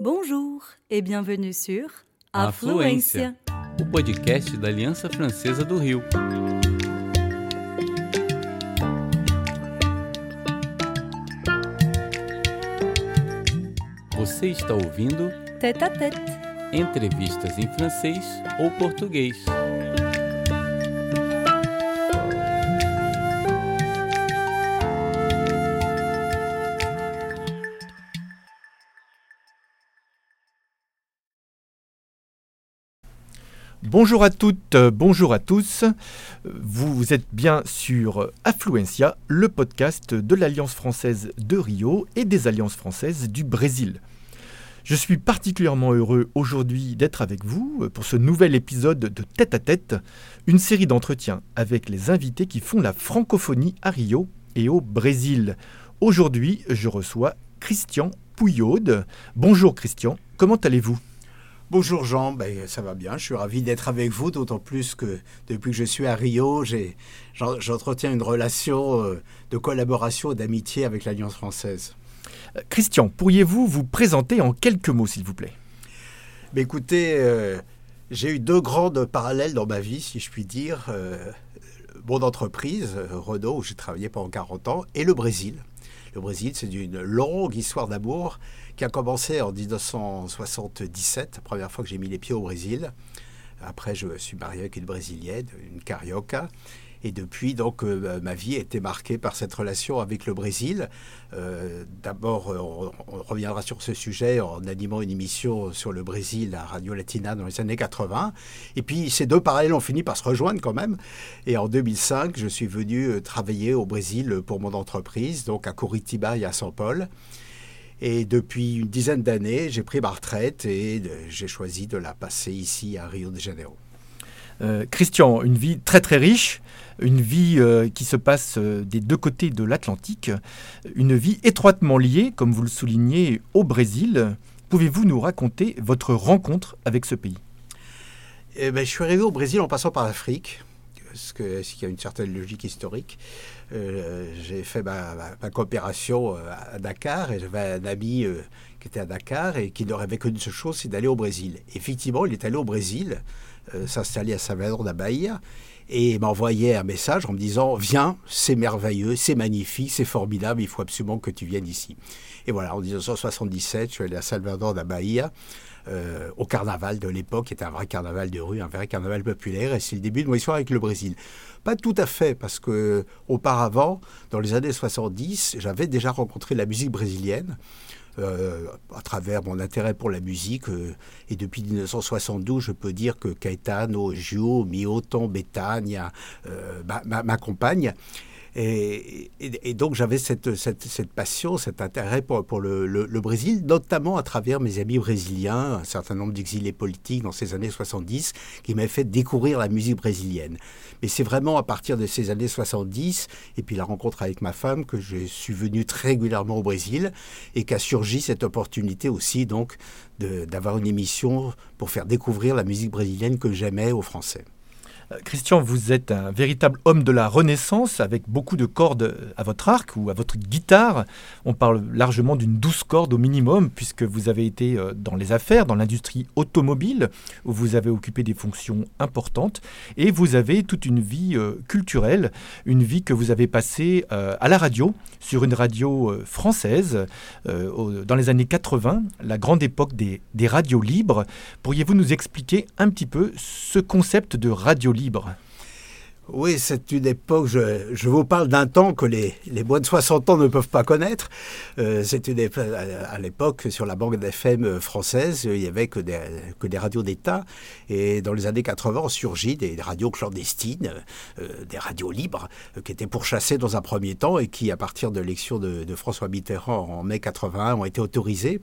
Bonjour et bienvenue sur Afluência, o podcast da Aliança Francesa do Rio. Você está ouvindo Tête à Tête. entrevistas em francês ou português. Bonjour à toutes, euh, bonjour à tous. Vous êtes bien sur Affluencia, le podcast de l'Alliance française de Rio et des Alliances françaises du Brésil. Je suis particulièrement heureux aujourd'hui d'être avec vous pour ce nouvel épisode de Tête à Tête, une série d'entretiens avec les invités qui font la francophonie à Rio et au Brésil. Aujourd'hui, je reçois Christian Pouillaude. Bonjour Christian, comment allez-vous? Bonjour Jean, ben, ça va bien, je suis ravi d'être avec vous, d'autant plus que depuis que je suis à Rio, j'entretiens une relation euh, de collaboration et d'amitié avec l'Alliance française. Euh, Christian, pourriez-vous vous présenter en quelques mots s'il vous plaît? Mais écoutez, euh, j'ai eu deux grandes parallèles dans ma vie, si je puis dire. Euh, mon entreprise, Renault, où j'ai travaillé pendant 40 ans, et le Brésil. Le Brésil, c'est une longue histoire d'amour qui a commencé en 1977, la première fois que j'ai mis les pieds au Brésil. Après, je suis marié avec une Brésilienne, une carioca. Et depuis, donc, euh, ma vie a été marquée par cette relation avec le Brésil. Euh, D'abord, euh, on, reviendra sur ce sujet en animant une émission sur le Brésil à Radio Latina dans les années 80. Et puis, ces deux parallèles ont fini par se rejoindre quand même. Et en 2005, je suis venu travailler au Brésil pour mon entreprise, donc à Curitiba et à São Paulo. Et depuis une dizaine d'années, j'ai pris ma retraite et j'ai choisi de la passer ici à Rio de Janeiro. Euh, Christian, une vie très très riche, une vie euh, qui se passe euh, des deux côtés de l'Atlantique, une vie étroitement liée, comme vous le soulignez, au Brésil. Pouvez-vous nous raconter votre rencontre avec ce pays? Eh ben, je suis arrivé au Brésil en passant par l'Afrique, parce que- ce qui a une certaine logique historique. J'ai fait ma, coopération à Dakar et j'avais un ami euh, était à Dakar et qui ne rêvait que d'une seule chose, c'est d'aller au Brésil. Effectivement, il est allé au Brésil, euh, s'installer à Salvador da Bahia et m'envoyait un message en me disant Viens, c'est merveilleux, c'est magnifique, c'est formidable, il faut absolument que tu viennes ici. Et voilà, en 1977, je suis allé à Salvador da Bahia euh, au carnaval de l'époque, qui était un vrai carnaval de rue, un vrai carnaval populaire, et c'est le début de mon histoire avec le Brésil. Pas tout à fait, parce que auparavant, dans les années 70, j'avais déjà rencontré la musique brésilienne. euh, à travers mon intérêt pour la musique. euh, et depuis 1972, je peux dire que Caetano, Gio, Mioton, Euh, m'a- m'accompagnent. Et, donc j'avais cette, passion, cet intérêt pour, le, Brésil, notamment à travers mes amis brésiliens, un certain nombre d'exilés politiques dans ces années 70, qui m'avaient fait découvrir la musique brésilienne. Mais c'est vraiment à partir de ces années 70, et puis la rencontre avec ma femme, que je suis venu très régulièrement au Brésil, et qu'a surgi cette opportunité aussi donc d'avoir une émission pour faire découvrir la musique brésilienne que j'aimais aux Français. Christian, vous êtes un véritable homme de la Renaissance avec beaucoup de cordes à votre arc ou à votre guitare. On parle largement d'une douze cordes au minimum puisque vous avez été euh, dans les affaires, dans l'industrie automobile où vous avez occupé des fonctions importantes et vous avez toute une vie euh, culturelle, une vie que vous avez passée euh, à la radio, sur une radio française dans les années 80, la grande époque des radios libres. Pourriez-vous nous expliquer un petit peu ce concept de radio libre Oui, c'est une époque, je, vous parle d'un temps que les, moins de 60 ans ne peuvent pas connaître. Euh, c'est une épo- à l'époque, sur la banque d'FM française, il n'y avait que des, radios d'État. Et dans les années 80, ont surgi des radios clandestines, euh, des radios libres, euh, qui étaient pourchassées dans un premier temps et qui, à partir de l'élection de, de François Mitterrand en mai 81, ont été autorisées.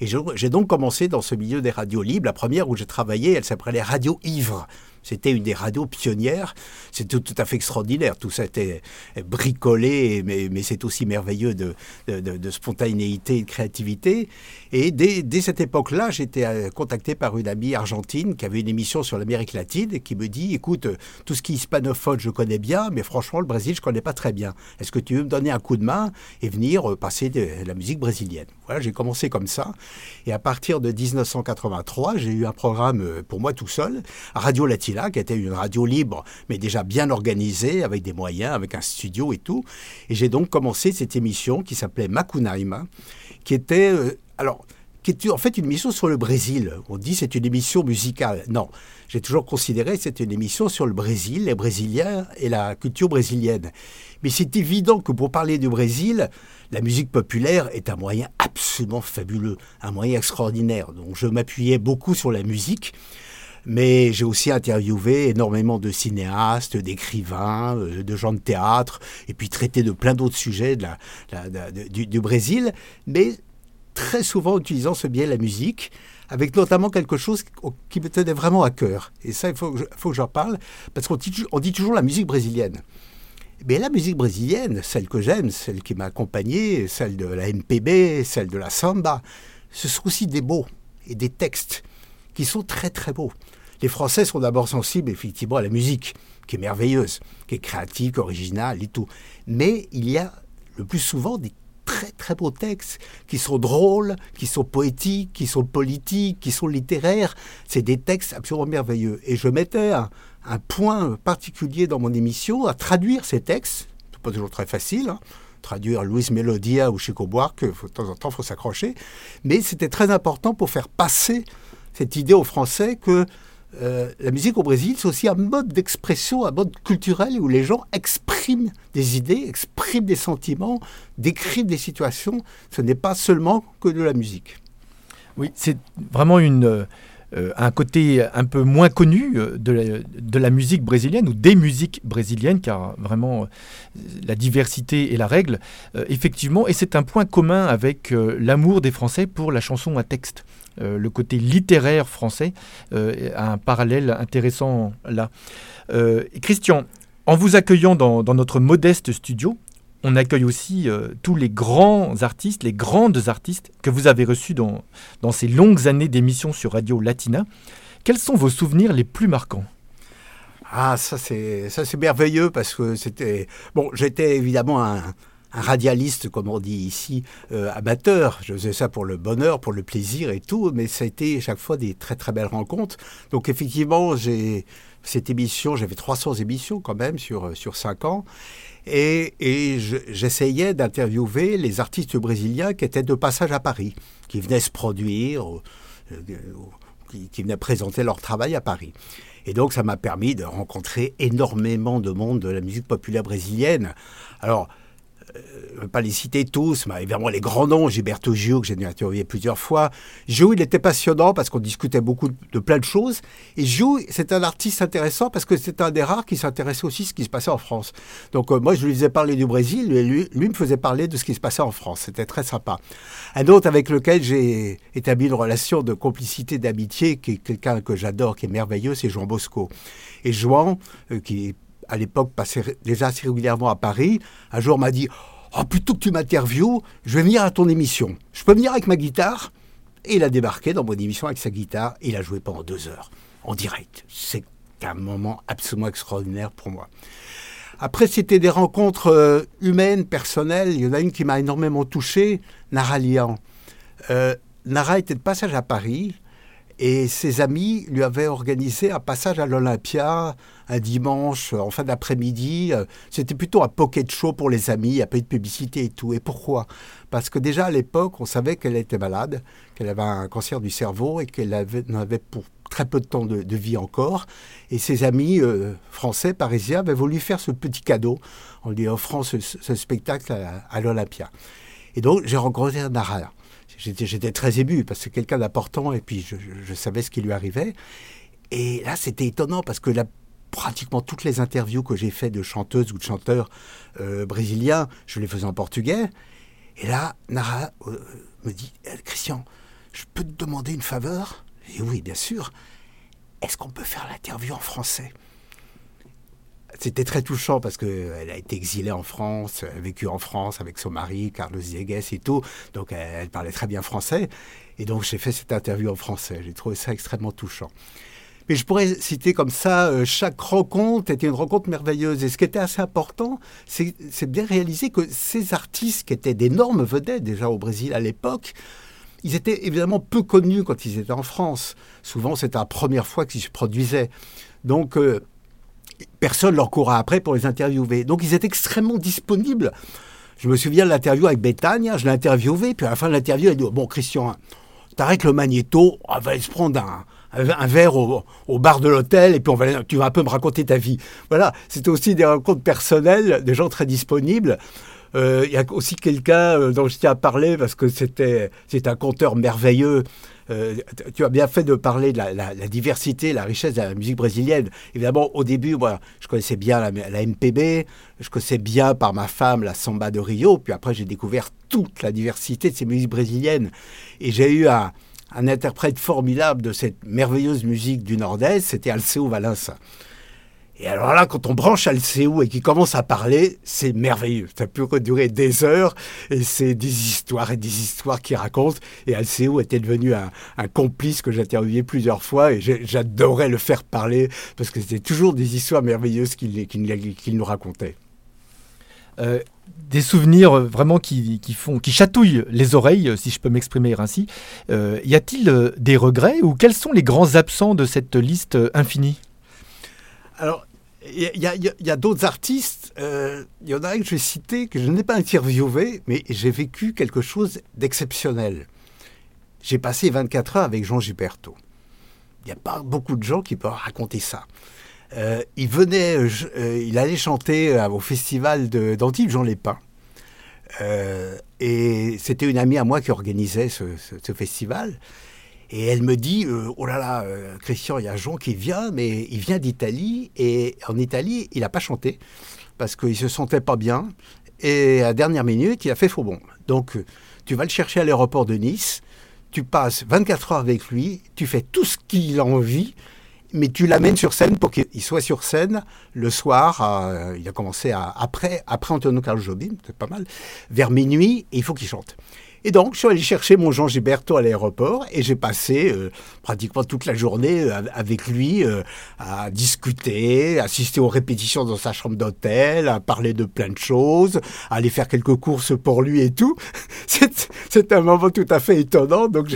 Et j'ai donc commencé dans ce milieu des radios libres. La première où j'ai travaillé, elle s'appelait les radios ivres C'était une des radios pionnières. C'était tout, à fait extraordinaire. Tout ça était bricolé, mais, c'est aussi merveilleux de, spontanéité et de créativité. Et dès, cette époque-là, j'étais euh, contacté par une amie argentine qui avait une émission sur l'Amérique latine et qui me dit, écoute, tout ce qui est hispanophone, je connais bien, mais franchement, le Brésil, je connais pas très bien. Est-ce que tu veux me donner un coup de main et venir euh, passer de la musique brésilienne? Voilà, j'ai commencé comme ça. Et à partir de 1983, j'ai eu un programme euh, pour moi tout seul, Radio Latina, qui était une radio libre, mais déjà bien organisée, avec des moyens, avec un studio et tout. Et j'ai donc commencé cette émission qui s'appelait Macunaima, qui était... Euh, alors, qui est en fait une émission sur le Brésil. On dit c'est une émission musicale. Non, j'ai toujours considéré que c'était une émission sur le Brésil, les Brésiliens et la culture brésilienne. Mais c'est évident que pour parler du Brésil, la musique populaire est un moyen absolument fabuleux, un moyen extraordinaire. Donc je m'appuyais beaucoup sur la musique. Mais j'ai aussi interviewé énormément de cinéastes, d'écrivains, euh, de gens de théâtre, et puis traité de plein d'autres sujets de la, du, Brésil, mais très souvent utilisant ce biais la musique, avec notamment quelque chose qui me tenait vraiment à cœur. Et ça, il faut, que j'en parle, parce qu'on dit, dit toujours la musique brésilienne. Mais la musique brésilienne, celle que j'aime, celle qui m'a accompagné, celle de la MPB, celle de la samba, ce sont aussi des mots et des textes qui sont très très beaux. Les Français sont d'abord sensibles effectivement à la musique, qui est merveilleuse, qui est créative, originale et tout. Mais il y a le plus souvent des très très beaux textes qui sont drôles, qui sont poétiques, qui sont politiques, qui sont littéraires. C'est des textes absolument merveilleux. Et je mettais un, point particulier dans mon émission à traduire ces textes. C'est pas toujours très facile. Hein. Traduire Louis Melodia ou Chico Buarque, de temps en temps, il faut s'accrocher. Mais c'était très important pour faire passer cette idée aux Français que euh, la musique au Brésil, c'est aussi un mode d'expression, un mode culturel où les gens expriment des idées, expriment des sentiments, décrivent des situations. Ce n'est pas seulement que de la musique. Oui, c'est vraiment une, euh, un côté un peu moins connu euh, de la, musique brésilienne ou des musiques brésiliennes, car vraiment la diversité est la règle, effectivement, et c'est un point commun avec l'amour des Français pour la chanson à texte. Le côté littéraire français a un parallèle intéressant là. Christian, en vous accueillant dans notre modeste studio, on accueille aussi euh, tous les grands artistes, les grandes artistes que vous avez reçus dans, dans ces longues années d'émissions sur Radio Latina. Quels sont vos souvenirs les plus marquants? Ah, ça c'est merveilleux parce que c'était bon, j'étais évidemment un, radialiste, comme on dit ici, euh, amateur. Je faisais ça pour le bonheur, pour le plaisir et tout, mais ça a été chaque fois des très très belles rencontres. Donc effectivement, j'ai cette émission, j'avais 300 émissions quand même sur, sur 5 ans. Et, j'essayais d'interviewer les artistes brésiliens qui étaient de passage à Paris, qui venaient se produire, euh, qui, qui, venaient présenter leur travail à Paris. Et donc ça m'a permis de rencontrer énormément de monde de la musique populaire brésilienne. Alors, ne vais pas les citer tous, mais évidemment les grands noms, Gilberto Gio, que j'ai interviewé plusieurs fois. Gio, il était passionnant parce qu'on discutait beaucoup de plein de choses. Et Gio, c'est un artiste intéressant parce que c'est un des rares qui s'intéressait aussi à ce qui se passait en France. Donc euh, moi, je lui faisais parler du Brésil, et lui, lui me faisait parler de ce qui se passait en France. C'était très sympa. Un autre avec lequel j'ai établi une relation de complicité, d'amitié, qui est quelqu'un que j'adore, qui est merveilleux, c'est Jean Bosco. Et Jean, euh, qui à l'époque passait déjà assez régulièrement à Paris, un jour m'a dit Oh, plutôt que tu m'interviewes, je vais venir à ton émission. Je peux venir avec ma guitare? Et il a débarqué dans mon émission avec sa guitare et il a joué pendant deux heures en direct. C'est un moment absolument extraordinaire pour moi. Après, c'était des rencontres euh, humaines, personnelles. Il y en a une qui m'a énormément touché, Nara Lian. Euh, Nara était de passage à Paris. Et ses amis lui avaient organisé un passage à l'Olympia un dimanche en fin d'après-midi. C'était plutôt un pocket show pour les amis, il n'y pas de publicité et tout. Et pourquoi? Parce que déjà à l'époque, on savait qu'elle était malade, qu'elle avait un cancer du cerveau et qu'elle avait, avait pour très peu de temps de, vie encore. Et ses amis euh, français, parisiens, avaient voulu faire ce petit cadeau en lui offrant ce, spectacle à, l'Olympia. Et donc j'ai rencontré Nara j'étais très ému parce que quelqu'un d'important et puis je, savais ce qui lui arrivait. Et là, c'était étonnant parce que pratiquement toutes les interviews que j'ai faites de chanteuses ou de chanteurs euh, brésiliens, je les faisais en portugais. Et là, Nara euh, me dit Christian, je peux te demander une faveur? Et oui, bien sûr. est-ce qu'on peut faire l'interview en français? C'était très touchant parce qu'elle a été exilée en France, a vécu en France avec son mari, Carlos Diegues et tout. Donc elle, parlait très bien français. Et donc j'ai fait cette interview en français. J'ai trouvé ça extrêmement touchant. Mais je pourrais citer comme ça, euh, chaque rencontre était une rencontre merveilleuse. Et ce qui était assez important, c'est bien réaliser que ces artistes, qui étaient d'énormes vedettes déjà au Brésil à l'époque, ils étaient évidemment peu connus quand ils étaient en France. Souvent, c'était la première fois qu'ils se produisaient. Donc, euh, personne leur courra après pour les interviewer. Donc, ils étaient extrêmement disponibles. Je me souviens de l'interview avec Bethania, je l'ai interviewé, puis à la fin de l'interview, elle dit Bon, Christian, t'arrêtes le magnéto, on va se prendre un, un verre au, bar de l'hôtel et puis on va, tu vas un peu me raconter ta vie. Voilà, c'était aussi des rencontres personnelles, des gens très disponibles. Euh, il y a aussi quelqu'un euh, dont je tiens à parler parce que c'était c'est un conteur merveilleux. Euh, tu as bien fait de parler de la, diversité, la richesse de la musique brésilienne. Évidemment, au début, moi, je connaissais bien la, MPB, je connaissais bien par ma femme la samba de Rio, puis après j'ai découvert toute la diversité de ces musiques brésiliennes. Et j'ai eu un, un interprète formidable de cette merveilleuse musique du Nord-Est, c'était Alceo Valença. Et alors là, quand on branche Alceo et qu'il commence à parler, c'est merveilleux. Ça peut durer des heures et c'est des histoires et des histoires qu'il raconte. Et Alceo était devenu un, complice que j'interviewais plusieurs fois et j'adorais le faire parler parce que c'était toujours des histoires merveilleuses qu'il nous racontait. Euh, des souvenirs euh, vraiment qui, font, qui chatouillent les oreilles, si je peux m'exprimer ainsi. Euh, y a-t-il des regrets ou quels sont les grands absents de cette liste infinie? Alors, il y a, d'autres artistes. Il y en a un que je vais citer que je n'ai pas interviewé, mais j'ai vécu quelque chose d'exceptionnel. J'ai passé 24 heures avec Jean Gilberto. Il n'y a pas beaucoup de gens qui peuvent raconter ça. Euh, il venait, euh, euh, il allait chanter au festival d'Antibes Jean Lépin. et c'était une amie à moi qui organisait ce, festival. Et elle me dit, oh là là, Christian, il y a Jean qui vient, mais il vient d'Italie. Et en Italie, il n'a pas chanté parce qu'il se sentait pas bien. Et à la dernière minute, il a fait faux bon. Donc, tu vas le chercher à l'aéroport de Nice, tu passes 24 heures avec lui, tu fais tout ce qu'il a envie mais tu l'amènes sur scène pour qu'il soit sur scène le soir. Euh, il a commencé à, après, après Antonio Carlos Jobim, c'est pas mal, vers minuit, et il faut qu'il chante. Et donc, je suis allé chercher mon Jean Gilberto à l'aéroport et j'ai passé euh, pratiquement toute la journée euh, avec lui euh, à discuter, assister aux répétitions dans sa chambre d'hôtel, à parler de plein de choses, à aller faire quelques courses pour lui et tout. C'est un moment tout à fait étonnant, donc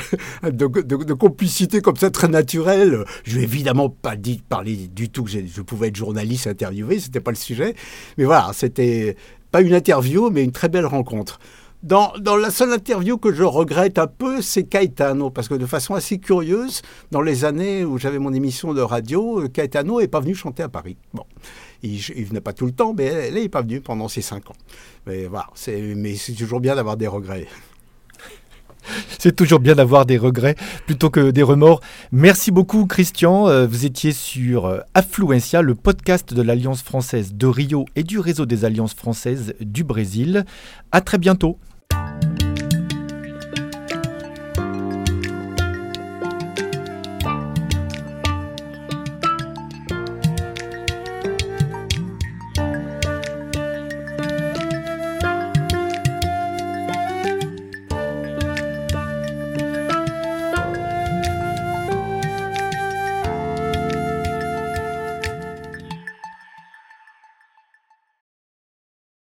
de, complicité comme ça très naturelle. Je lui ai évidemment pas dit parler du tout que je pouvais être journaliste interviewé, c'était pas le sujet, mais voilà, c'était pas une interview, mais une très belle rencontre. Dans, la seule interview que je regrette un peu, c'est Caetano, parce que de façon assez curieuse, dans les années où j'avais mon émission de radio, Caetano n'est pas venu chanter à Paris. Bon, il, ne venait pas tout le temps, mais là, il n'est pas venu pendant ces cinq ans. Mais voilà, mais c'est toujours bien d'avoir des regrets. C'est toujours bien d'avoir des regrets plutôt que des remords. Merci beaucoup Christian. Euh, vous étiez sur euh, Affluencia, le podcast de l'Alliance française de Rio et du réseau des alliances françaises du Brésil. À très bientôt.